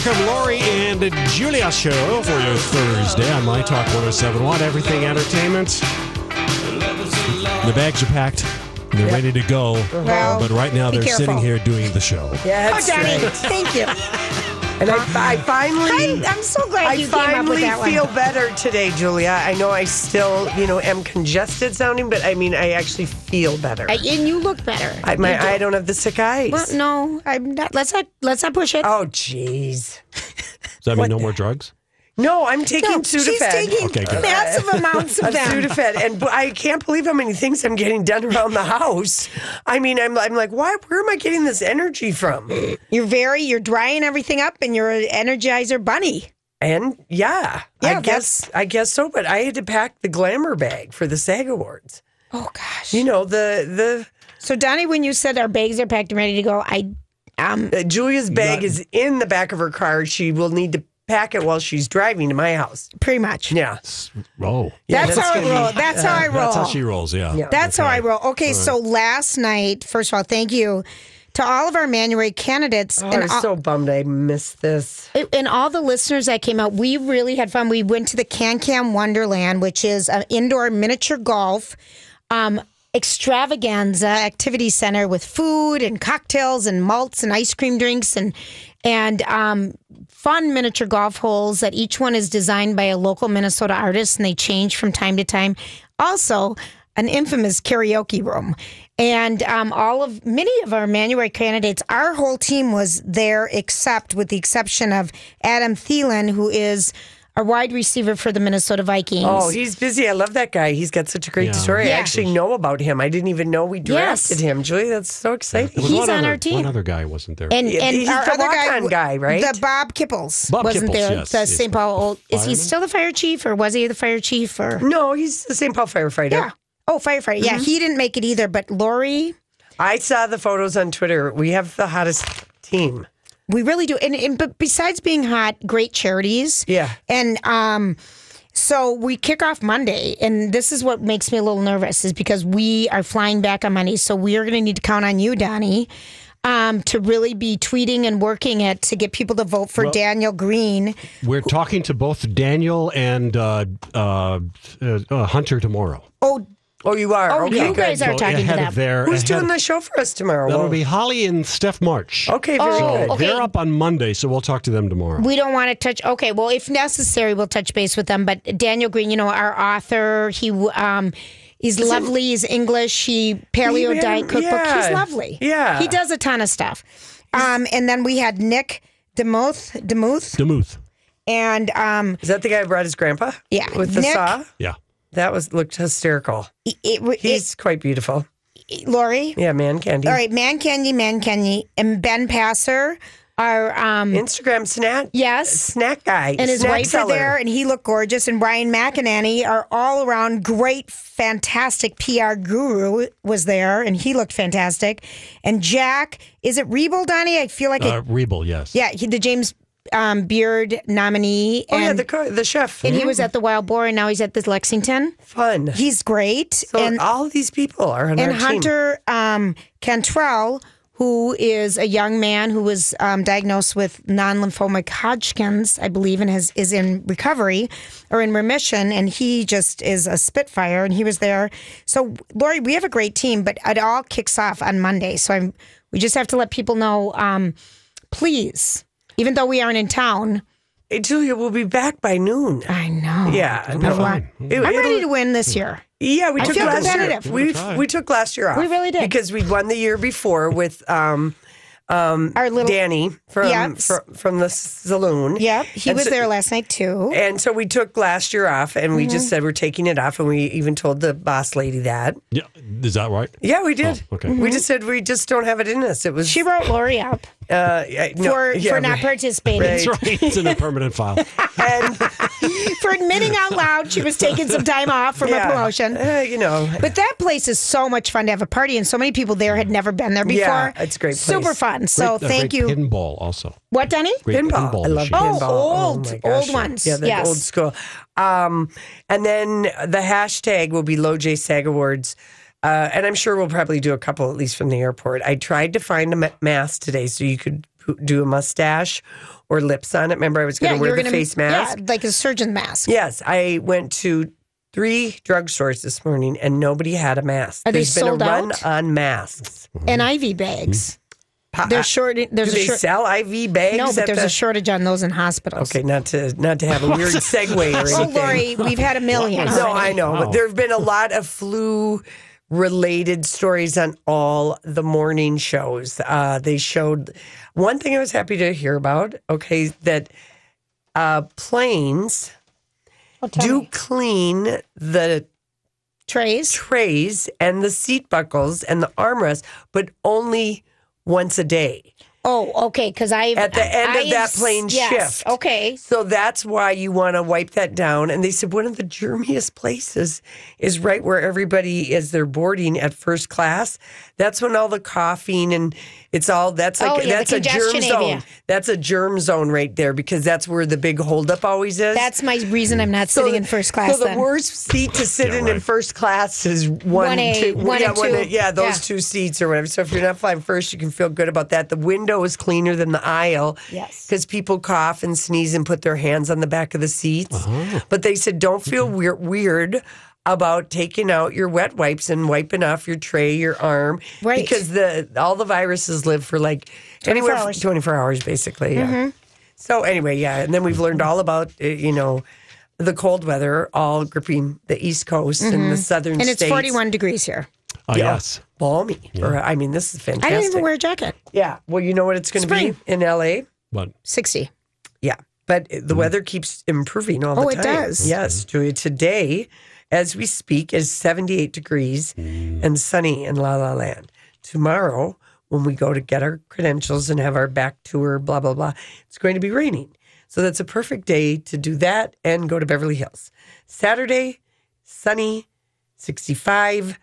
Hello there, welcome Lori and Julia show for your Thursday on My Talk 1071 Everything Entertainment. The bags are packed. They're ready to go. Well, but right now they're careful. sitting here doing the show. Yeah, Oh, Danny, thank you. And I, I finally, I, I'm so glad I you came up with finally that feel one. better today, Julia. I know I still, you know, am congested sounding, but I mean, I actually feel better. I- and you look better. I, my, You do. I don't have the sick eyes. Well, no, I'm not. Let's not. Let's not push it. Oh, jeez. Does that mean no more drugs? No, I'm taking no, Sudafed. she's taking Okay, massive amounts of of them. Sudafed, and I can't believe how many things I'm getting done around the house. I mean, I'm, I'm like, why? Where am I getting this energy from? You're very. You're drying everything up, and you're an Energizer bunny. And yeah, Yeah, I guess I guess so. But I had to pack the glamour bag for the SAG Awards. Oh gosh. You know the the So Donnie, when you said our bags are packed and ready to go, I um Uh, Julia's bag Not- is in the back of her car. She will need to pack it while she's driving to my house. pretty much. Yeah. Oh. Yeah, that's, that's how I gonna be- roll. That's how I roll. That's how she rolls, yeah. Yeah. That's how I roll. Okay, so last night, first of all, thank you to all of our Manuary candidates Oh, and I'm all, so bummed I missed this. and all the listeners that came out. We really had fun. We went to the Can Can Wonderland, which is an indoor miniature golf um, extravaganza activity center with food and cocktails and malts and ice cream drinks and and um, fun miniature golf holes that each one is designed by a local Minnesota artist and they change from time to time. Also, an infamous karaoke room. And um, all of many of our Manuary candidates, our whole team was there, except with the exception of Adam Thielen, who is a wide receiver for the Minnesota Vikings. Oh, he's busy. I love that guy. He's got such a great Yeah. story. I actually know about him. I didn't even know we Yes. drafted him. Julie, that's so exciting. There He's on other, our team. One other guy wasn't there. and Yeah, and he's our the other guy, guy, right? The Bob Kipples Bob wasn't Kipples, there. yes. The St. Paul. Old, is he still the fire chief, or was he the fire chief? Or No, he's the St. Paul firefighter. yeah. Oh, firefighter. Yeah, mm-hmm. he didn't make it either. But Lori, I saw the photos on Twitter. We have the hottest team. We really do. And, and but besides being hot, great charities. Yeah. And um, so we kick off Monday, and this is what makes me a little nervous, is because we are flying back on Monday. So we are going to need to count on you, Donnie. Um, to really be tweeting and working it to get people to vote for Daniel Green. We're talking to both Daniel and uh, uh, uh, uh, Hunter tomorrow. Oh, Oh, you are? Oh, okay, you good. guys are talking to them. of their, Who's ahead- doing the show for us tomorrow? That'll be Holly and Steph March. Okay, very Oh, good. okay. They're up on Monday, so we'll talk to them tomorrow. We don't want to touch. Okay, well, if necessary, we'll touch base with them. But Daniel Green, you know, our author, he um, he's lovely. He's English. He paleo He- diet cookbook. He's lovely. Yeah. he does a ton of stuff. Um, and then we had Nick Demuth, Demuth, Demuth. and um, Is that the guy who brought his grandpa? Yeah, With the Nick- saw? Yeah. That was looked hysterical. it, it, He's quite beautiful. Lori. Yeah, man candy. All right, Man Candy, Man Candy, and Ben Passer are um, Instagram snack yes. snack guy. and his snack wife seller. are there, and he looked gorgeous. And Brian McEnany, our all around great, fantastic PR guru, was there, and he looked fantastic. And Jack, is it Riebel, Donnie? I feel like Uh, it. Riebel, yes. Yeah, he, the James um, Beard nominee, Oh yeah, and the co- the chef. and he was at the Wild Boar, and now he's at the Lexington. fun. He's great, so and all of these people are on and our team. Hunter um, Cantrell, who is a young man who was um, diagnosed with non-lymphomic Hodgkin's, I believe, and has is in recovery or in remission, and he just is a spitfire, and he was there. So, Lori, we have a great team, but it all kicks off on Monday. So, I'm we just have to let people know, um, please, even though we aren't in town. Hey, Julia, we'll be back by noon. I know. Yeah, no, it- I'm ready it'll- to win this year. Yeah, we I took feel last year. We we took last year off. We really did. because we'd won the year before with um Our little Danny from Yes. fr- from the saloon. Yep, he And was so- there last night too. And so we took last year off, and we Mm-hmm. just said we're taking it off, and we even told the boss lady that. Yeah, is that right? Yeah, we did. Oh, okay. We just said we just don't have it in us. It was She wrote Lori up uh, no, for yeah, for not right. participating, Right. That's right. It's in a permanent file. And for admitting out loud she was taking some time off from yeah, a promotion. uh, you know, But that place is so much fun to have a party, and so many people there had never been there before. Yeah, it's a great place. Super fun. So Great- thank great you. Pinball also. What, Danny? Great pinball. pinball I love machine. Oh, old- my gosh. old ones. Yeah, the Yes. old school. Um, and then the hashtag will be Low J SAG Awards. Uh, and I'm sure we'll probably do a couple at least from the airport. I tried to find a mask today so you could do a mustache or lips on it. Remember, I was going to you wear were the gonna- face mask. Yeah, like a surgeon mask. Yes, I went to three drugstores this morning and nobody had a mask. Are they There's been a run out? on masks. And IV bags. Pa- There's short. do There's a they short. sell IV bags? No, but there's the- a shortage on those in hospitals. Okay, not to not to have a weird segue or anything. Oh, Lori, we've had a million. No, already. I know, Wow. but there have been a lot of flu related stories on all the morning shows. Uh, they showed one thing I was happy to hear about. Okay, that uh, planes Oh, tell do me. clean the trays. trays and the seat buckles and the armrests, but only once a day. Oh, okay. Because I At the end of I that plane yes, shift. Okay. So that's why you want to wipe that down. And they said one of the germiest places is right where everybody is they're boarding at first class. That's when all the coughing and it's all that's like Oh, yeah, that's a germ zone. area. That's a germ zone right there because that's where the big holdup always is. That's my reason I'm not sitting in first class. So the then. worst seat to sit in in right. first class is one, 1A, two, one yeah, and one two. A- yeah, those Yeah. two seats or whatever. So if you're not flying first, you can feel good about that. The window is cleaner than the aisle. Yes. because people cough and sneeze and put their hands on the back of the seats. Uh-huh. But they said don't feel weird, weird about taking out your wet wipes and wiping off your tray, your arm, Right. Because the all the viruses live for like anywhere from hours. Mm-hmm. 24 hours, basically. Yeah. So anyway, yeah, and then we've learned all about uh, you know the cold weather, all gripping the East Coast and the southern Mm-hmm. and it's states. 41 degrees here. Oh, Yeah. yes. balmy. Or, I mean, this is fantastic. I didn't even wear a jacket. Yeah, well, you know what it's going to be in LA. But 60. Yeah, but the mm. weather keeps improving all the time. Oh, it does. Yes, mm-hmm. Julia. Today, as we speak, is 78 degrees mm. and sunny in La La Land. Tomorrow, when we go to get our credentials and have our back tour, blah, blah, blah, it's going to be raining. So that's a perfect day to do that and go to Beverly Hills. Saturday, sunny, 65,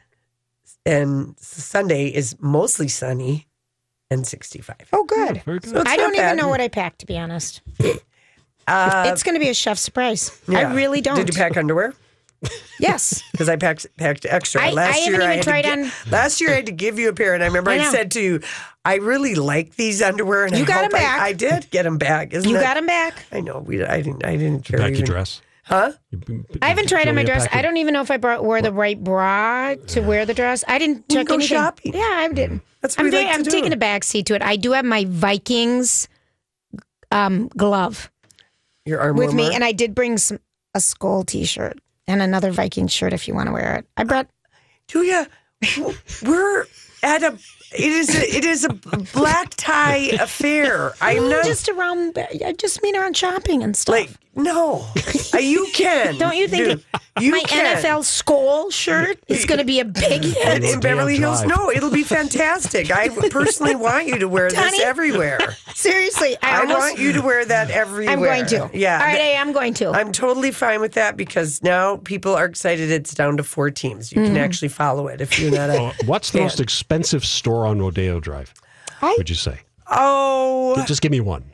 and Sunday is mostly sunny and 65. Oh, good. very good. So I don't even know what I packed, to be honest. Uh, it's going to be a chef surprise. yeah. I really don't. Did you pack underwear? Yes. because I packed packed extra. I- I haven't even had to tried gi- on- Last year I had to give you a pair, and I remember I I, said to you, "I really like these underwear." And You I got them back. I, did get them back. Isn't You that- got them back. I know. We. I didn't. I didn't care. pack your dress. Huh? I haven't tried on my dress. pack I don't even know if I brought wore the right bra to wear the dress. I didn't We check go anything. shopping. Yeah, I didn't. That's what I'm, we like to I'm do. taking a back seat to it. I do have my Vikings um, glove Your arm with me, warmer? and I did bring some a skull T-shirt and another Viking shirt if you want to wear it. I brought. Julia, w- we're at a. It is. A, it is a black tie affair. I'm not just around. I just mean around shopping and stuff. like. No, you can. Don't you think Dude, you my can. NFL skull shirt is going to be a big hit? in, Beverly damn Hills. drive. No, it'll be fantastic. I personally want you to wear Donnie? this everywhere. Seriously, I, I almost, want you to wear that everywhere. I'm going to. Yeah. All right, I am going to. I'm totally fine with that because now people are excited it's down to four teams. You Mm-hmm. can actually follow it if you're not a. Uh, What's the fan. most expensive store on Rodeo Drive? I- Would you say? Oh, Just give me one.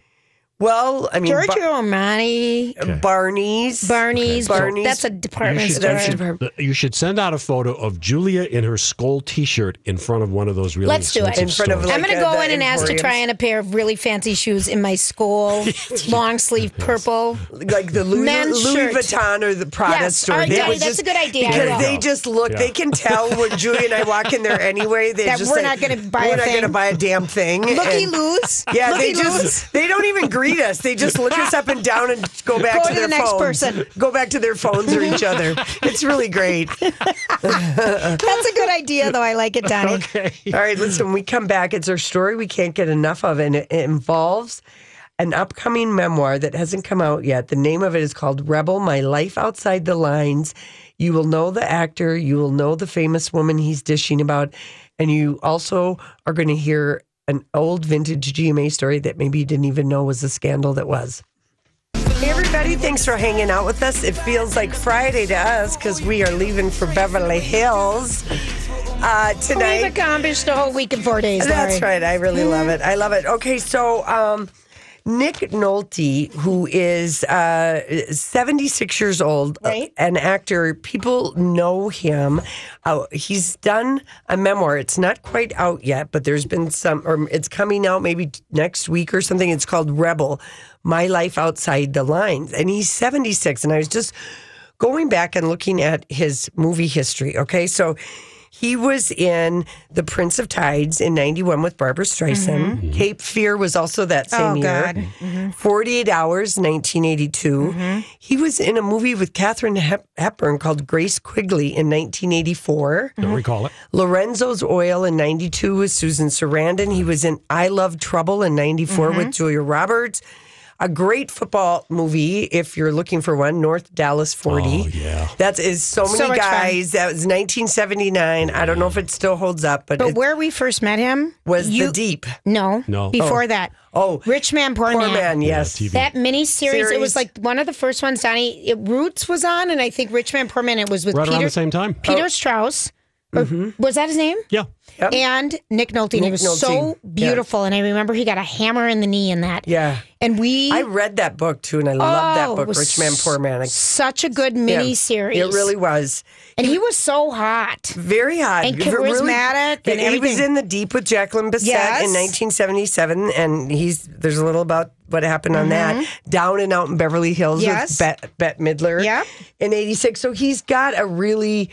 Well, I mean, Giorgio Bar- Armani, Barney's. Barney's, Barney's. That's a department You should, store. You, should, you should send out a photo of Julia in her skull T-shirt in front of one of those really Let's do it. In front of, stores. like, I'm going to uh, go in and ask to try on a pair of really fancy shoes in my skull long sleeve purple. like the Louis, Men's Louis shirt. Vuitton or the Prada Yes. store. All right, Daddy, that's just- a good idea. Because they just look, Yeah. they can tell when Julia and I walk in there anyway. They That just we're say, not gonna buy a We're not going to buy a damn thing. Looky And- loose. Yeah, Looky they loose. just they don't even greet read us. They just look us up and down and go back Go to to their the next phones. person. Go back to their phones or each other. It's really great. That's a good idea, though. I like it, Donnie. Okay. All right, listen, when we come back, it's our story we can't get enough of, and it, it involves an upcoming memoir that hasn't come out yet. The name of it is called Rebel My Life Outside the Lines. You will know the actor, you will know the famous woman he's dishing about, and you also are going to hear an old vintage GMA story that maybe you didn't even know was a scandal that was. Hey, everybody, thanks for hanging out with us. It feels like Friday to us because we are leaving for Beverly Hills uh, We've accomplished the whole week in four days. That's right. I really love it. I love it. Okay, so um, Nick Nolte, who is uh, 76 years old, uh, Right. an actor, people know him. Uh, he's done a memoir. It's not quite out yet, but there's been some, or it's coming out maybe next week or something. It's called Rebel My Life Outside the Lines. And he's 76. And I was just going back and looking at his movie history. Okay, so he was in The Prince of Tides in 91 with Barbra Streisand. Cape Fear was also that same Mm-hmm. Oh, year. God. 48 Hours, 1982. Mm-hmm. He was in a movie with Katharine Hep- Hepburn called Grace Quigley in 1984. Don't recall it. Lorenzo's Oil in 92 with Susan Sarandon. He was in I Love Trouble in 94 Mm-hmm. with Julia Roberts. A great football movie, if you're looking for one, North Dallas 40. Oh, yeah. That is so many So much fun. guys. That was 1979. I don't know if it still holds up, but, But where we first met him was you, The Deep. No, No. Before oh. that, Oh, Rich Man, Poor, Poor Man. Man, yes. TV. That mini series, it was like one of the first ones. Donnie it, Roots was on, and I think Rich Man, Poor Man. It was with Right around the same time. Peter oh. Strauss. Or- Was that his name? Yeah. Yep. And Nick Nolte. and he was Nolte, so yeah. beautiful, and I remember he got a hammer in the knee in that. Yeah. And we I read that book too, and I love that Oh, book, Rich Man, Poor Man. I- such a good yeah. mini series. It really was. and he was so hot. Very hot. And Really- charismatic and he was in the deep with Jacqueline Bisset Yes. in 1977, and he's there's a little about what happened on that. Down and out in Beverly Hills Mm-hmm. Yes. with Bette, Bette Midler Yep. in '86. So he's got a really.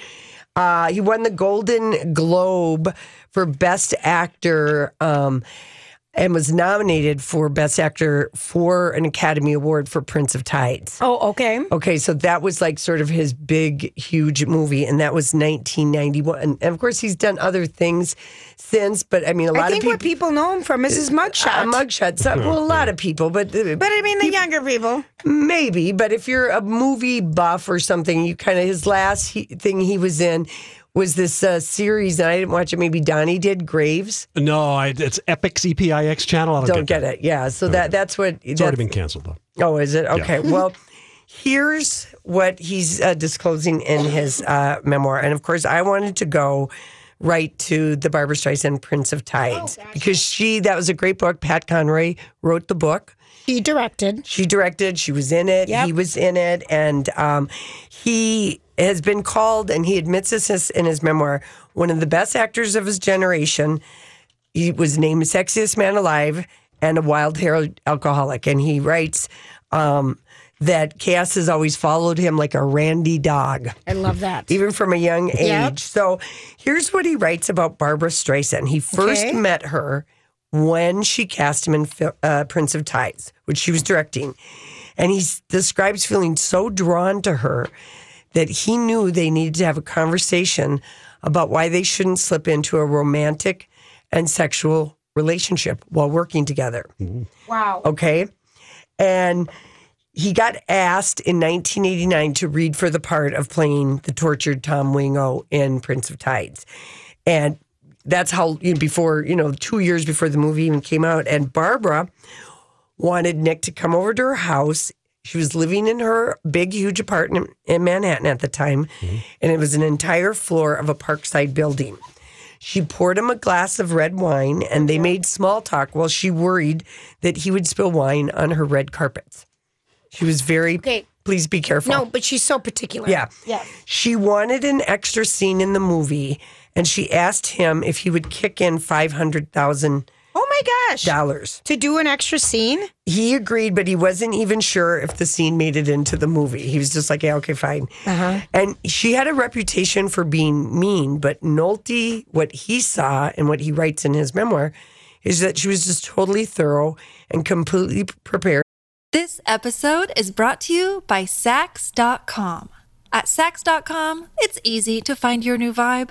Uh, he won the Golden Globe for Best Actor. Um, and was nominated for Best Actor for an Academy Award for Prince of Tides. Oh, okay. Okay, so that was like sort of his big, huge movie, and that was 1991. And, of course, he's done other things since, but I mean, a lot I think of what people. people know him from is his mugshot. A mugshot. So, well, a lot of people, but uh, but I mean, the younger people. maybe. But if you're a movie buff or something, you kind of his last he, thing he was in was this uh, series, and I didn't watch it. Maybe Donnie did. Graves. No, I, it's Epix EPIX channel. I don't, Don't get it. Yeah. So that that's what. It's already been canceled, though. Oh, is it? Okay. well, here's what he's uh, disclosing in his uh, memoir. And of course, I wanted to go right to the Barbra Streisand Prince of Tides because she, that was a great book. Pat Conroy wrote the book. He directed. She directed, she was in it, Yep. he was in it, and um, he has been called, and he admits this in his memoir, one of the best actors of his generation. He was named Sexiest Man Alive and a wild haired alcoholic. And he writes um, that chaos has always followed him like a randy dog I love that. even from a young age. Yep. So here's what he writes about Barbra Streisand. He first Okay. met her when she cast him in uh, Prince of Tides, which she was directing. And he describes feeling so drawn to her that he knew they needed to have a conversation about why they shouldn't slip into a romantic and sexual relationship while working together. Mm-hmm. Wow. Okay. And he got asked in 1989 to read for the part of playing the tortured Tom Wingo in Prince of Tides. And that's how, you know, before, you know, two years before the movie even came out. And Barbara wanted Nick to come over to her house. She was living in her big, huge apartment in Manhattan at the time. Mm-hmm. And it was an entire floor of a Parkside building. She poured him a glass of red wine and they made small talk while she worried that he would spill wine on her red carpets. She was very, Okay. please be careful. No, but she's so particular. Yeah. Yes. She wanted an extra scene in the movie and she asked him if he would kick in $500,000. Oh my gosh. Dollars. To do an extra scene? He agreed, but he wasn't even sure if the scene made it into the movie. He was just like, yeah, okay, fine. Uh-huh. And she had a reputation for being mean, but Nolte, what he saw and what he writes in his memoir is that she was just totally thorough and completely prepared. This episode is brought to you by Saks.com. At Saks.com, it's easy to find your new vibe.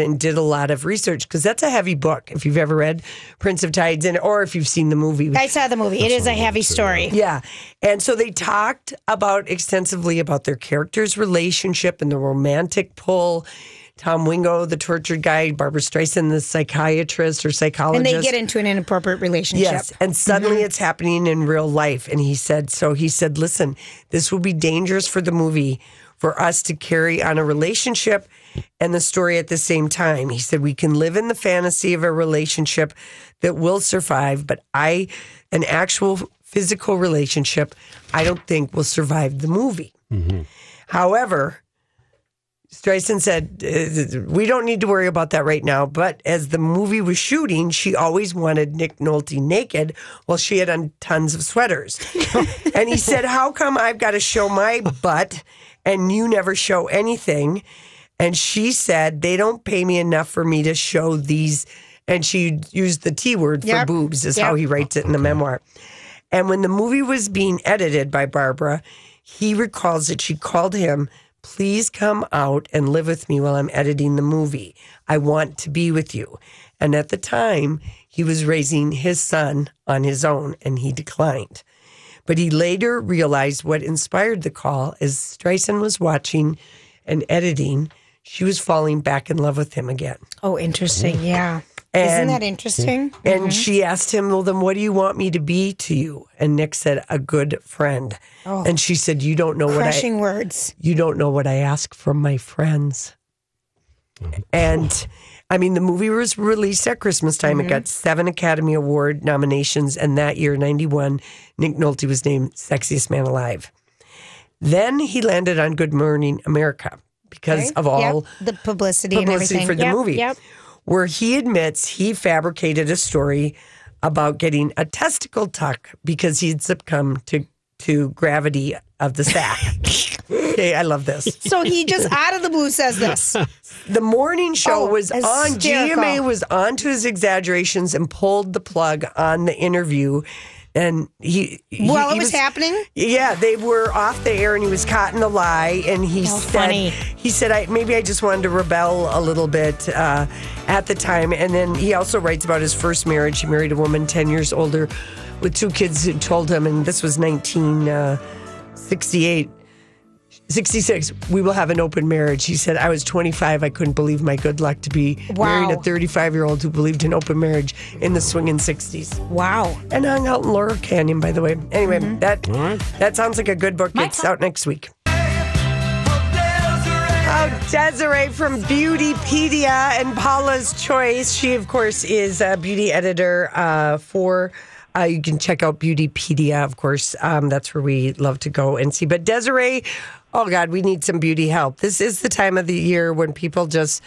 And did a lot of research because that's a heavy book. If you've ever read Prince of Tides, and or if you've seen the movie, I saw the movie. It is a heavy story. yeah. And so they talked about extensively about their characters' relationship and the romantic pull. Tom Wingo, the tortured guy, Barbra Streisand, the psychiatrist or psychologist. And they get into an inappropriate relationship. Yes, and suddenly mhm. it's happening in real life. And he said, so he said, listen, this will be dangerous for the movie for us to carry on a relationship and the story at the same time. He said, we can live in the fantasy of a relationship that will survive, but I, an actual physical relationship, I don't think will survive the movie. However, Streisand said, uh, "We don't need to worry about that right now." But as the movie was shooting, she always wanted Nick Nolte naked, while she had on tons of sweaters. and he said, "How come I've got to show my butt, and you never show anything?" And she said, "They don't pay me enough for me to show these." And she used the T word for Yep. boobs, is Yep. how he writes it in the memoir. And when the movie was being edited by Barbara, he recalls that she called him, Please come out and live with me while I'm editing the movie. I want to be with you. And at the time, he was raising his son on his own and he declined. But he later realized what inspired the call as Streisand was watching and editing, she was falling back in love with him again. Oh, interesting. Mm-hmm. Yeah. Isn't that interesting? And mm-hmm. she asked him, Well, then what do you want me to be to you? And Nick said, A good friend. Oh, And she said, You don't know what I Crushing words. you don't know what I ask from my friends. Mm-hmm. And I mean, the movie was released at Christmas time. It got seven Academy Award nominations, and that year, '91, Nick Nolte was named Sexiest Man Alive. Then he landed on Good Morning America because of all Yep. the publicity, and publicity everything for the Yep, movie, Yep. where he admits he fabricated a story about getting a testicle tuck because he'd succumbed to to gravity of the sack. okay, I love this. So he just out of the blue says this. The morning show Oh, was on. hysterical. GMA was on to his exaggerations and pulled the plug on the interview. And he, he- While he it was, happening, yeah, they were off the air, and he was caught in the lie. And he said, funny. he said, I maybe I just wanted to rebel a little bit uh, at the time. And then he also writes about his first marriage. He married a woman ten years older, with two kids who told him, and this was nineteen sixty eight. 66, we will have an open marriage. He said, I was 25. I couldn't believe my good luck to be marrying a 35 year old who believed in open marriage in the swinging 60s. wow. And I hung out in Laurel Canyon, by the way. Anyway, Mm-hmm. that All right. that sounds like a good book. it's out next week. Oh, Desiree from Beautypedia and Paula's Choice. She, of course, is a beauty editor uh, for. Uh, you can check out Beautypedia, of course. Um, that's where we love to go and see. But Desiree, oh God, we need some beauty help. This is the time of the year when people just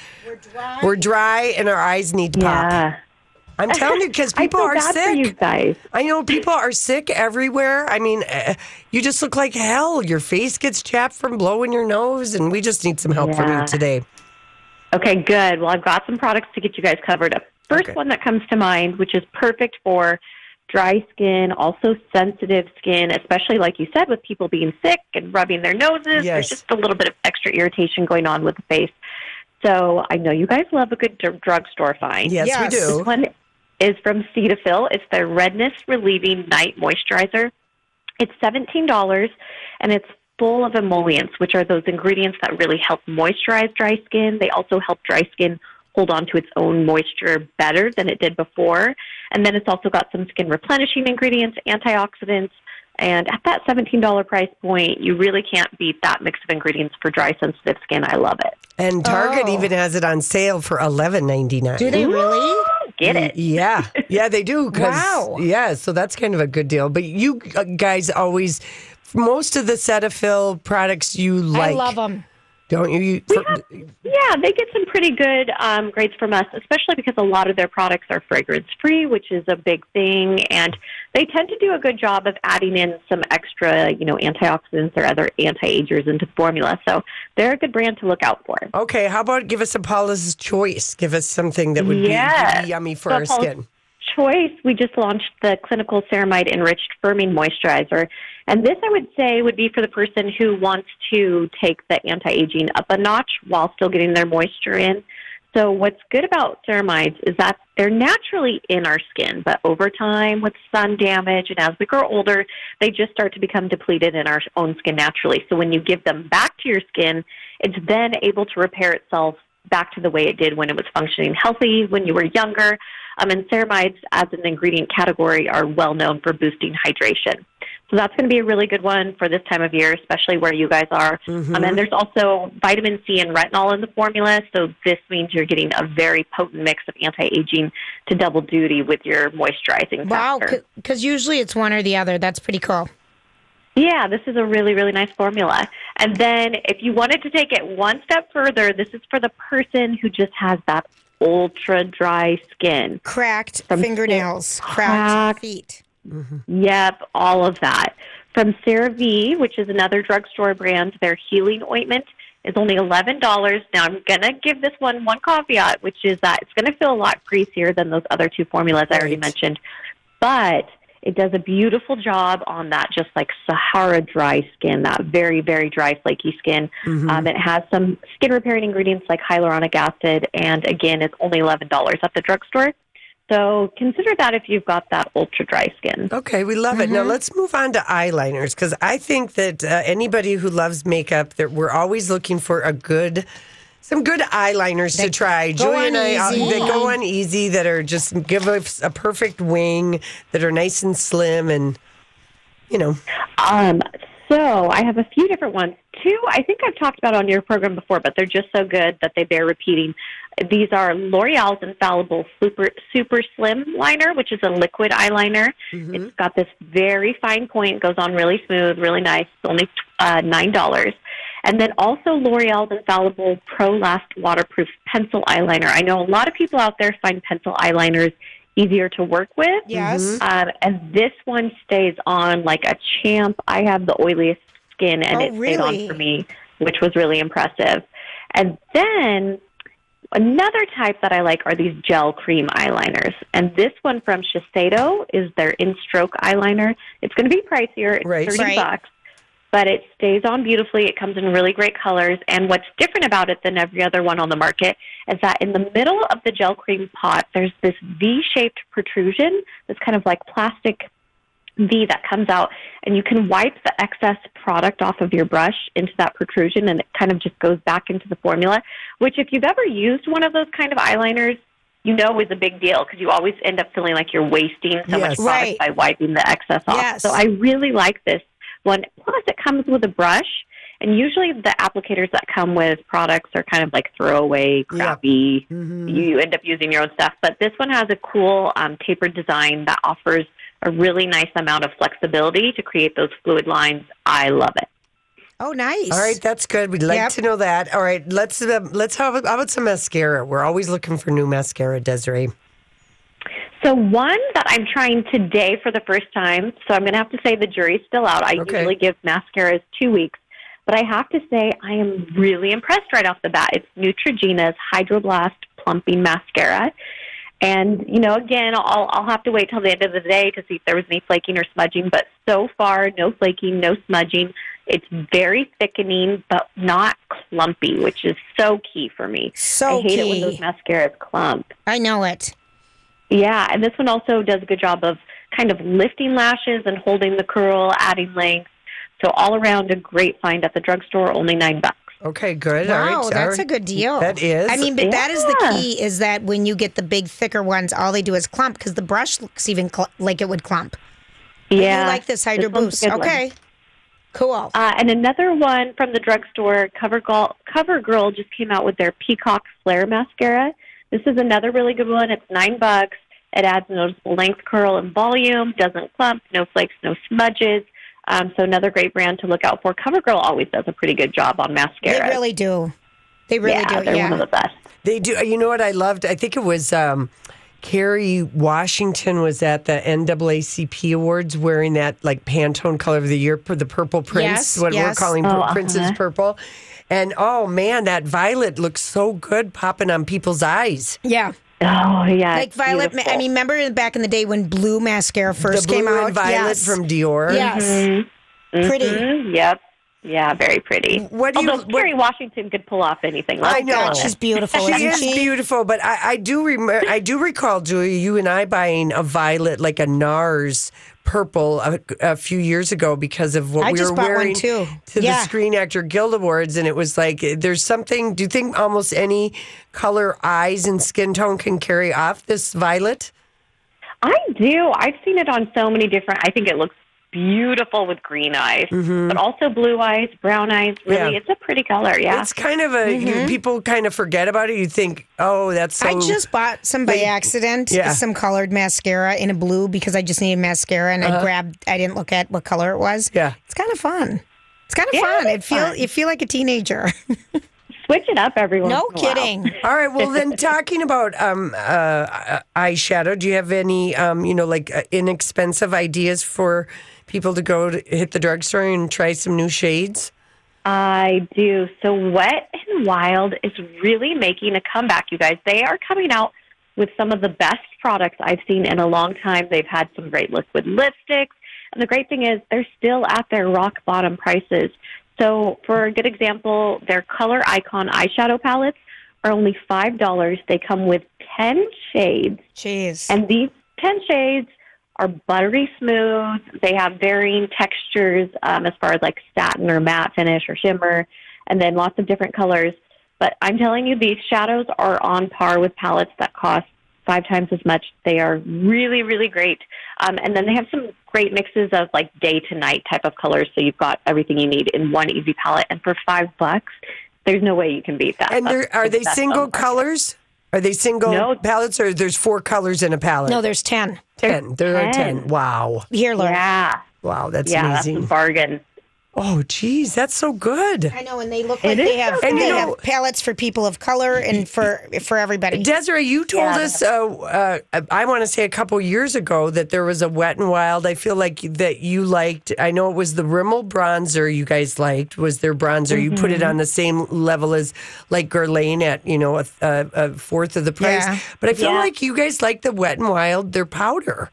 we're dry, and our eyes need to pop. Yeah. I'm telling you, because I people feel are bad sick. for you guys. I know people are sick everywhere. I mean, uh, you just look like hell. Your face gets chapped from blowing your nose, and we just need some help from you today. Okay, good. Well, I've got some products to get you guys covered up. First Okay. one that comes to mind, which is perfect for dry skin, also sensitive skin, especially like you said, with people being sick and rubbing their noses. Yes. There's just a little bit of extra irritation going on with the face. So I know you guys love a good dr- drugstore find. Yes, Yes. we do. This one is from Cetaphil. It's their redness relieving night moisturizer. It's seventeen dollars, and it's full of emollients, which are those ingredients that really help moisturize dry skin. They also help dry skin hold on to its own moisture better than it did before. And then it's also got some skin replenishing ingredients, antioxidants. And at that $17 price point, you really can't beat that mix of ingredients for dry, sensitive skin. I love it. And Target Oh. even has it on sale for eleven ninety nine. Do they really? Get it? Yeah, yeah, they do. 'cause- Wow. Yeah, so that's kind of a good deal. But you uh, guys always, most of the Cetaphil products you like, I love them. Don't you? For- Yeah, they get some pretty good um, grades from us, especially because a lot of their products are fragrance free, which is a big thing, and they tend to do a good job of adding in some extra, you know, antioxidants or other anti-agers into the formula. So they're a good brand to look out for. okay, how about give us a Paula's choice? Give us something that would Yes. be, be yummy for So our Paula's skin. Choice, we just launched the clinical ceramide enriched firming moisturizer. And this, I would say, would be for the person who wants to take the anti aging up a notch while still getting their moisture in. So, what's good about ceramides is that they're naturally in our skin, but over time, with sun damage and as we grow older, they just start to become depleted in our own skin naturally. So, when you give them back to your skin, it's then able to repair itself back to the way it did when it was functioning healthy when you were younger. Um, and ceramides, as an ingredient category, are well known for boosting hydration. So that's going to be a really good one for this time of year, especially where you guys are. Um, and there's also vitamin C and retinol in the formula. So this means you're getting a very potent mix of anti-aging to double duty with your moisturizing Wow, because usually it's one or the other. That's pretty cool. Yeah, this is a really, really nice formula. And then if you wanted to take it one step further, this is for the person who just has that ultra dry skin. Cracked From fingernails, cracked cracked- feet. Mm-hmm. Yep, all of that. From CeraVe, which is another drugstore brand, their healing ointment is only $11. Now, I'm going to give this one one caveat, which is that it's going to feel a lot greasier than those other two formulas I already mentioned. But it does a beautiful job on that just like Sahara dry skin, that very, very dry, flaky skin. Um, it has some skin repairing ingredients like hyaluronic acid, and again, it's only $11 at the drugstore. So consider that if you've got that ultra dry skin. Okay, we love it. Now Mm-hmm. let's move on to eyeliners because I think that uh, anybody who loves makeup, that we're always looking for a good, some good eyeliners to try. go Julia and I, uh, easy. they go on easy that are just give us a perfect wing that are nice and slim and you know. Um, so I have a few different ones. Two, I think I've talked about on your program before, but they're just so good that they bear repeating. These are L'Oreal's Infallible Super Super Slim Liner, which is a liquid eyeliner. It's got this very fine point, goes on really smooth, really nice. It's only uh, nine dollars. And then also L'Oreal's Infallible Pro Last Waterproof Pencil Eyeliner. I know a lot of people out there find pencil eyeliners easier to work with. Yes. Um, and this one stays on like a champ. I have the oiliest skin, and Oh, it stayed on for me, which was really impressive. And then another type that I like are these gel cream eyeliners. And this one from Shiseido is their In Stroke eyeliner. It's going to be pricier. It's Right. 30 Right. bucks. But it stays on beautifully. It comes in really great colors. And what's different about it than every other one on the market is that in the middle of the gel cream pot, there's this V shaped protrusion, this kind of like plastic V that comes out, and you can wipe the excess product off of your brush into that protrusion, and it kind of just goes back into the formula. Which, if you've ever used one of those kind of eyeliners, you know is a big deal because you always end up feeling like you're wasting so much product Right. by wiping the excess off. Yes. So I really like this one. Plus, it comes with a brush. And usually, the applicators that come with products are kind of like throwaway, crappy. You end up using your own stuff. But this one has a cool um, tapered design that offers a really nice amount of flexibility to create those fluid lines. I love it. Oh, nice. All right, that's good. We'd like Yep. to know that. All right, let's uh, let's have how about some mascara? We're always looking for new mascara, Desiree. So one that I'm trying today for the first time. So I'm going to have to say the jury's still out. I Okay. usually give mascaras two weeks, but I have to say I am really impressed right off the bat. It's Neutrogena's Hydroblast Plumping Mascara. And you know, again, I'll I'll have to wait till the end of the day to see if there was any flaking or smudging. But so far, no flaking, no smudging. It's very thickening, but not clumpy, which is so key for me. So I hate it when those mascaras clump. I know it. Yeah, and this one also does a good job of kind of lifting lashes and holding the curl, adding length. So all around a great find at the drugstore, only nine bucks. Okay, good. All Wow, right, that's all a good deal. That is. I mean, but that is the key is that when you get the big, thicker ones, all they do is clump because the brush looks even cl- like it would clump. Yeah. You like this Hydro one's a Boost. good one. Okay. Cool. Uh, and another one from the drugstore, CoverGirl, CoverGirl just came out with their Peacock Flare Mascara. This is another really good one. It's nine bucks. It adds noticeable length, curl, and volume. Doesn't clump. No flakes. No smudges. Um, so another great brand to look out for. CoverGirl always does a pretty good job on mascara. they really do. They really yeah, do. they're yeah. one of the best. They do. You know what I loved? I think it was um, Kerry Washington was at the NAACP Awards wearing that like Pantone color of the year, for the purple prince, Yes, what we're calling Oh, Prince's uh-huh. purple. And oh man, that violet looks so good popping on people's eyes. yeah. Oh yeah, Like Violet. beautiful. I mean, remember back in the day when blue mascara first the blue came out? and violet yes. from Dior. Yes. Pretty. Mhm, Yep. Yeah, very pretty. What do you- Although what- Kerry Washington could pull off anything. I let's know. be God, honest. she's beautiful, She isn't is she? beautiful, but I, I do remember. I do recall, Julia, you and I buying a violet, like a NARS purple, a, a few years ago because of what I we were wearing too. to Yeah. the Screen Actor Guild Awards, and it was like there's something. Do you think almost any color, eyes, and skin tone can carry off this violet? I do. I've seen it on so many different. I think it looks beautiful with green eyes, but also blue eyes, brown eyes. Really, Mm-hmm. Yeah. it's a pretty color. Yeah. It's kind of a you, people kind of forget about it. You think, oh, that's so. I just bought some by accident, Yeah. some colored mascara in a blue because I just needed mascara and I grabbed. I didn't look at what color it was. Uh-huh. Yeah. it's kind of fun. It's kind of Yeah, fun. it It is feel fun. you feel like a teenager. Switch it up everyone. no in while. kidding. All right. Well, then, talking about um, uh, eyeshadow, do you have any, um, you know, like uh, inexpensive ideas for people to go to hit the drugstore and try some new shades? I do. So Wet and Wild is really making a comeback, you guys. They are coming out with some of the best products I've seen in a long time. They've had some great liquid lipsticks. And the great thing is they're still at their rock bottom prices. So for a good example, their color icon eyeshadow palettes are only $5. They come with 10 shades. Jeez. And these 10 shades are buttery smooth. They have varying textures um, as far as like satin or matte finish or shimmer, and then lots of different colors. But I'm telling you, these shadows are on par with palettes that cost five times as much. They are really, really great. Um, and then they have some great mixes of like day to night type of colors. So you've got everything you need in one easy palette. And for five bucks, there's no way you can beat that. And are they single colors? Are they single No. palettes or there's four colors in a palette? no, there's ten. 10. There are 10. 10. Wow. Here, Laura. Yeah. Wow. That's yeah, that's amazing. a bargain. Oh, geez. That's so good. I know, and they look like It they have so And you they know- have palettes for people of color and for for everybody. Desiree, you told Yeah. us, uh, uh, I want to say a couple years ago, that there was a Wet and Wild. I feel like that you liked. I know it was the Rimmel bronzer you guys liked. Was their bronzer? You put it Mm-hmm. on the same level as like Guerlain at you know a, a, a fourth of the price. Yeah. But I feel Yeah. like you guys like the Wet and Wild. Their powder.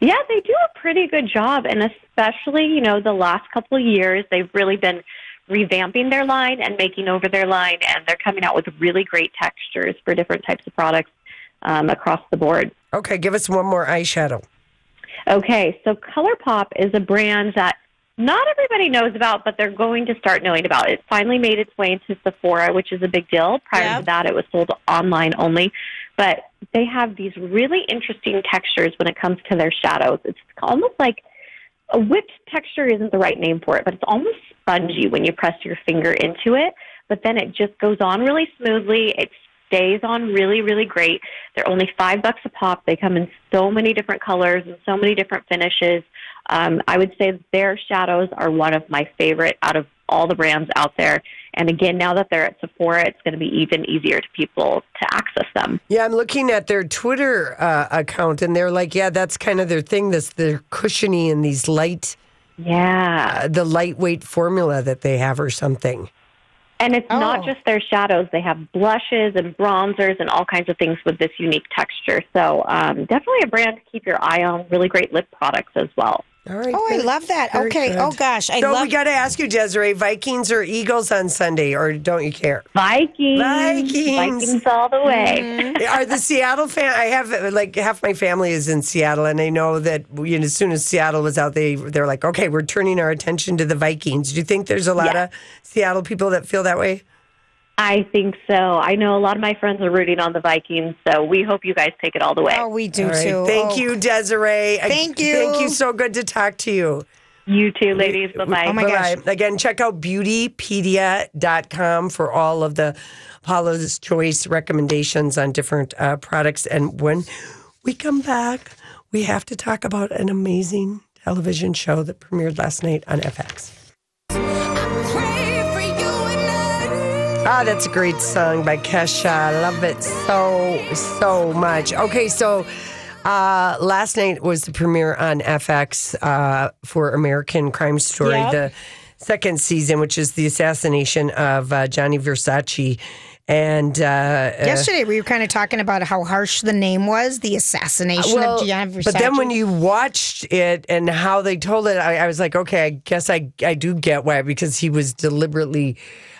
Yeah, they do a pretty good job, and especially you know the last couple of years, they've really been revamping their line and making over their line, and they're coming out with really great textures for different types of products um, across the board. Okay, give us one more eyeshadow. Okay, so ColourPop is a brand that not everybody knows about, but they're going to start knowing about. It finally made its way into Sephora, which is a big deal. Prior Yeah. to that, it was sold online only. But they have these really interesting textures when it comes to their shadows. It's almost like a whipped texture isn't the right name for it, but it's almost spongy when you press your finger into it. But then it just goes on really smoothly. It stays on really, really great. They're only five bucks a pop. They come in so many different colors and so many different finishes. Um, I would say their shadows are one of my favorite out of all the brands out there. And again, now that they're at Sephora, it's going to be even easier to people to access them. Yeah, I'm looking at their Twitter uh, account, and they're like, yeah, that's kind of their thing. This they're cushiony and these light, Yeah. uh, the lightweight formula that they have, or something. And it's not Oh. just their shadows. They have blushes and bronzers and all kinds of things with this unique texture. So um, definitely a brand to keep your eye on. Really great lip products as well. All right. Oh, I love that. Very okay. Oh, good. Oh gosh, I so love. we got to ask you, Desiree, Vikings or Eagles on Sunday, or don't you care? Vikings. Vikings. Vikings all the way. Mm-hmm. Are the Seattle fan? I have like half my family is in Seattle, and I know that you know, as soon as Seattle was out, they they're like, okay, we're turning our attention to the Vikings. Do you think there's a lot Yeah. of Seattle people that feel that way? I think so. I know a lot of my friends are rooting on the Vikings, so we hope you guys take it all the way. oh, we do All right. too. Thank Oh. you, Desiree. Thank you. Thank you. So good to talk to you. You too, ladies. Bye bye. Oh my gosh. Bye-bye. Again, check out beautypedia.com for all of the Paula's Choice recommendations on different uh, products. And when we come back, we have to talk about an amazing television show that premiered last night on FX. Ah, that's a great song by Kesha. I love it so, so much. Okay, so uh, last night was the premiere on FX uh, for American Crime Story, Yep. the second season, which is the assassination of uh, Gianni Versace. And uh, Yesterday, we were kind of talking about how harsh the name was, the assassination well, of Gianni Versace. But then when you watched it and how they told it, I, I was like, okay, I guess I I do get why because he was deliberately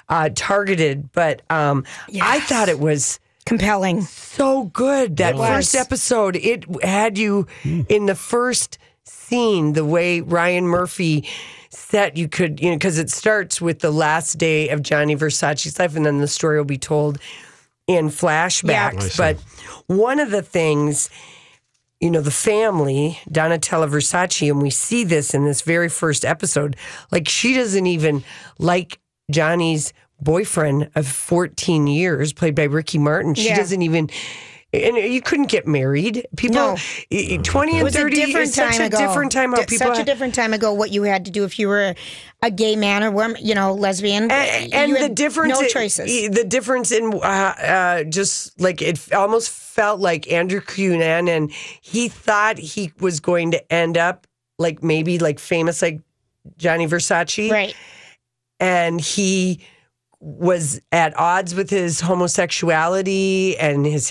uh, targeted. But um, I thought it was compelling. so good that first episode. It had you in the first scene the way Ryan Murphy set you could you know because it starts with the last day of Gianni Versace's life and then the story will be told in flashbacks. I see. But one of the things you know, the family, Donatella Versace, and we see this in this very first episode. Like, she doesn't even like Gianni's boyfriend of 14 years, played by Ricky Martin. She Yeah. doesn't even. And you couldn't get married. People, No. y- twenty It and was a thirty different is such time a different time. How Di- people such a different time ago. What you had to do if you were a, gay man or woman, you know, lesbian, and, and the difference, no choices. the difference in uh, uh, just like it almost felt like Andrew Cunanan. And he thought he was going to end up like maybe like famous like Gianni Versace, right. And he was at odds with his homosexuality and his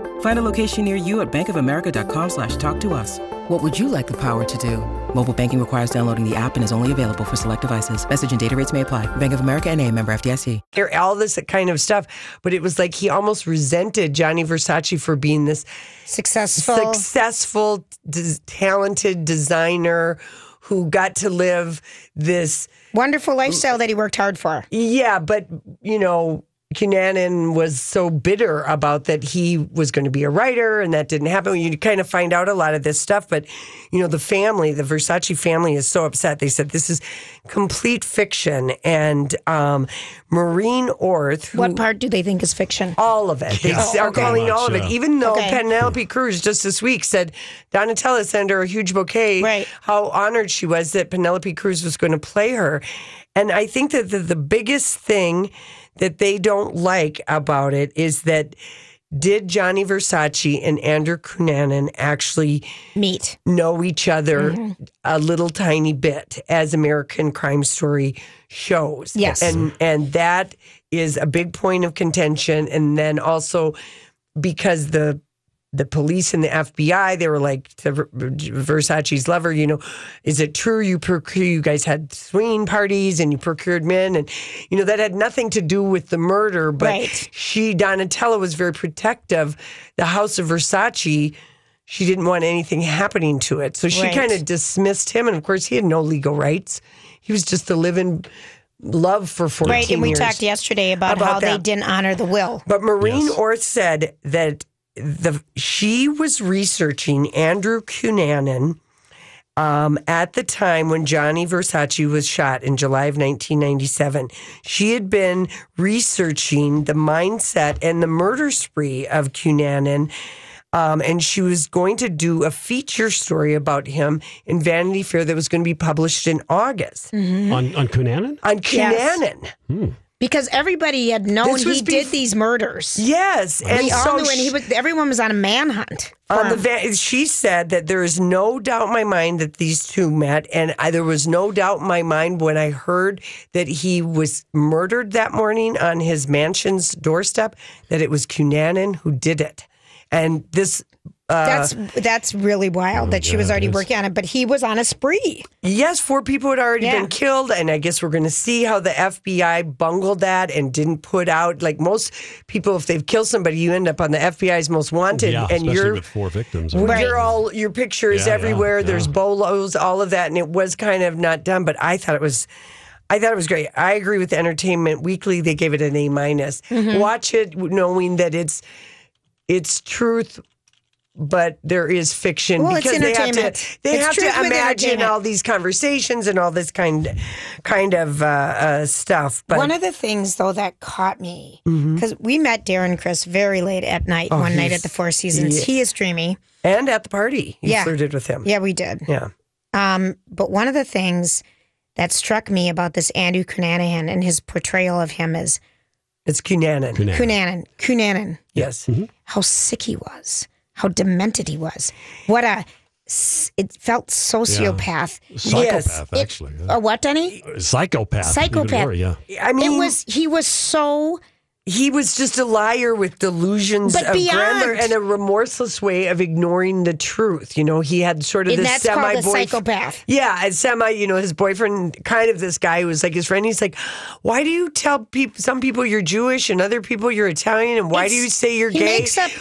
Find a location near you at bankofamerica.com slash talk to us. What would you like the power to do? Mobile banking requires downloading the app and is only available for select devices. Message and data rates may apply. Bank of America and a member FDIC. hear all this kind of stuff, but it was like he almost resented Gianni Versace for being this Successful. successful, des- talented designer who got to live this. Wonderful lifestyle that he worked hard for. Yeah, but you know, Cunanan was so bitter about that he was going to be a writer, and that didn't happen. You kind of find out a lot of this stuff, but you know, the family, the Versace family, is so upset. They said this is complete fiction, and um, Maureen Orth, who, What part do they think is fiction? all of it. They Yeah. are Okay. calling all of it, even though Okay. Penelope Cruz just this week said Donatella sent her a huge bouquet. Right. How honored she was that Penelope Cruz was going to play her. And I think that the, the biggest thing that they don't like about it is that did Gianni Versace and Andrew Cunanan actually meet, know each other Mm-hmm. a little tiny bit as American Crime Story shows. Yes. And and that is a big point of contention and then also because the the police and the FBI, they were like to Versace's lover, you know, is it true you procure, you guys had swinging parties and you procured men? And, you know, that had nothing to do with the murder, but Right. she, Donatella, was very protective. The House of Versace, she didn't want anything happening to it. So she Right. kind of dismissed him. And of course, he had no legal rights. He was just the living love for 14 Right. And we years. talked yesterday about, About how they didn't honor the will. But Maureen Yes. Orth said that the she was researching Andrew Cunanan um, at the time when Gianni Versace was shot in July of 1997. She had been researching the mindset and the murder spree of Cunanan. Um, and she was going to do a feature story about him in Vanity Fair that was going to be published in August Mm-hmm. On on Cunanan? on Cunanan. Because everybody had known he did these murders. Yes, and all so knew, and he was. Everyone was on a manhunt. on the him. va- she said that there is no doubt in my mind that these two met, and I, there was no doubt in my mind when I heard that he was murdered that morning on his mansion's doorstep that it was Cunanan who did it, and this. Uh, that's that's really wild that she was already working on it, but he was on a spree. Yes, four people had already Yeah. been killed, and I guess we're going to see how the FBI bungled that and didn't put out like most people. If they've killed somebody, you end up on the FBI's most wanted, yeah, and you're with four victims. Right. You're all your picture is Yeah, yeah, everywhere. There's yeah. bolos, all of that, and it was kind of not done. But I thought it was, I thought it was great. I agree with Entertainment Weekly. They gave it an A minus. Mm-hmm. Watch it knowing that it's it's truth. But there is fiction Well, it's because they have to they It's have to imagine all these conversations and all this kind kind of uh, uh, stuff. But One of the things though that caught me Mm-hmm. because we met Darren Criss very late at night one night Oh, at the Four Seasons. yeah. He is dreamy. and at the party, you Yeah. flirted with him. Yeah, we did. yeah. Um, but one of the things that struck me about this Andrew Cunanan and his portrayal of him is It's Cunanan. Cunanan. Cunanan, Cunanan, Yes. how sick he was, how demented he was. What a it felt sociopath. Psychopath, It- actually. yeah. Or what, Denny? Psychopath. Psychopath. more, yeah. I mean, It was he was so he was just a liar with delusions But of beyond- grandeur and a remorseless way of ignoring the truth. You know, he had sort of and this semi-boyfriend. psychopath. Yeah, a semi, you know, his boyfriend, kind of this guy who was like his friend. He's like, why do you tell people, some people you're Jewish and other people you're Italian, and why do you say you're gay? up-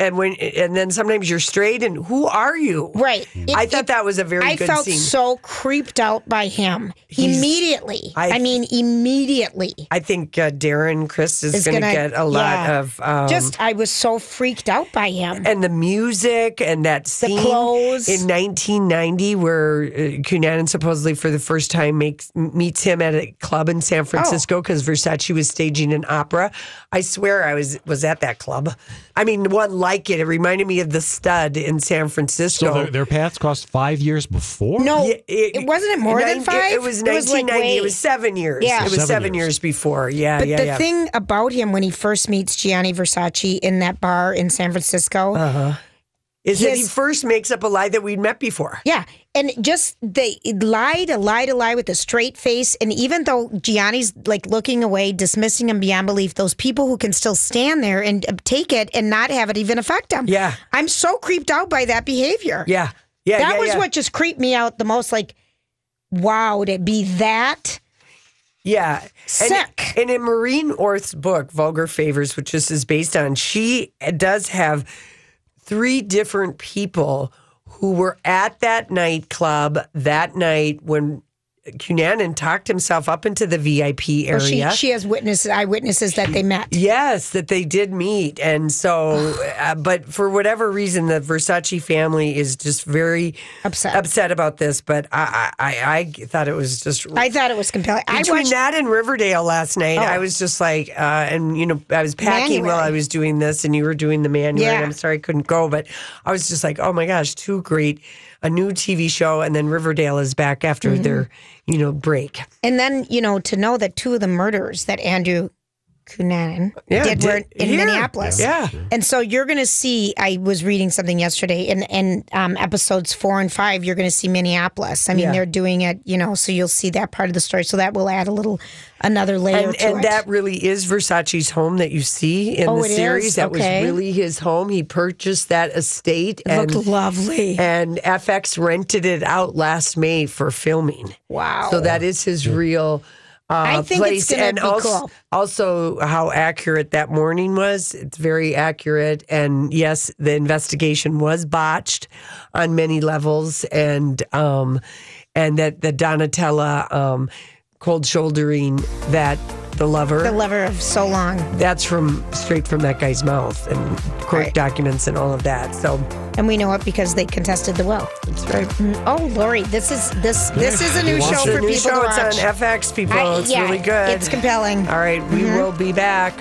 and when, and then sometimes you're straight, and who are you? Right. It- I thought it- that was a very I good felt scene. so creeped out by him He's- immediately. I, I- mean, immediately. I think uh, Darren Criss is, Is going to get a lot yeah. of um, Just I was so freaked out by him. and the music and that scene clothes. in 1990 where uh, Cunanan supposedly for the first time makes meets him at a club in Oh. San Francisco because Versace was staging an opera. I swear I was was at that club. I mean, one like it. It reminded me of the Stud in San Francisco. So their, their paths crossed five years before? no, Yeah, it, wasn't it more than five. It, was like, 1990. way- it was seven years. Yeah. it was Seven seven, years. years. before. Yeah, But yeah, the yeah. thing about him when he first meets Gianni Versace in that bar in San Francisco, Uh-huh. is that he first makes up a lie that we'd met before. yeah, and just they lie to lie to lie with a straight face, and even though Gianni's like looking away, dismissing him beyond belief, those people who can still stand there and take it and not have it even affect them. Yeah. I'm so creeped out by that behavior. Yeah, yeah, that yeah, was yeah. what just creeped me out the most. Like, wow, to be that. Yeah. And, Sick. And in Maureen Orth's book, Vulgar Favors, which this is based on, she does have three different people who were at that nightclub that night when Cunanan talked himself up into the VIP Well, she, area. she has witnesses, eyewitnesses that they met. Yes, that they did meet. And so, uh, but for whatever reason, the Versace family is just very Upset. upset about this. But I, I, I, thought it was just I thought it was compelling. I between watched, that and Riverdale last night, Oh. I was just like, uh, and you know, I was packing while I was doing this, and you were doing the manual. Yeah. And I'm sorry I couldn't go, but I was just like, oh my gosh, two great, a new TV show, and then Riverdale is back after Mm-hmm. their, you know, break. and then you know to know that two of the murders that Andrew Cunanan Yeah, did were did- in here. Minneapolis. Yeah. And so you're going to see. I was reading something yesterday, in in um, episodes four and five, you're going to see Minneapolis. I mean, Yeah. they're doing it, you know, so you'll see that part of the story. So that will add a little, another layer And, and that really is Versace's home that you see in Oh, the it is? series. That Okay. was really his home. He purchased that estate, It and looked lovely. and FX rented it out last May for filming. wow. So that is his real uh, I think it's place. gonna and be also, cool. also how accurate that morning was. It's very accurate. And yes, the investigation was botched on many levels. And um, and that the Donatella um, cold shouldering that the lover. the lover of so long. That's from straight from that guy's mouth and court Right. documents and all of that. So And we know it because they contested the will. that's right. Mm-hmm. Oh, Lori, this is this this is a new show for new people show, to it's watch. on FX, people. I- it's yeah, really good. It's compelling. All right, we mm-hmm. will be back.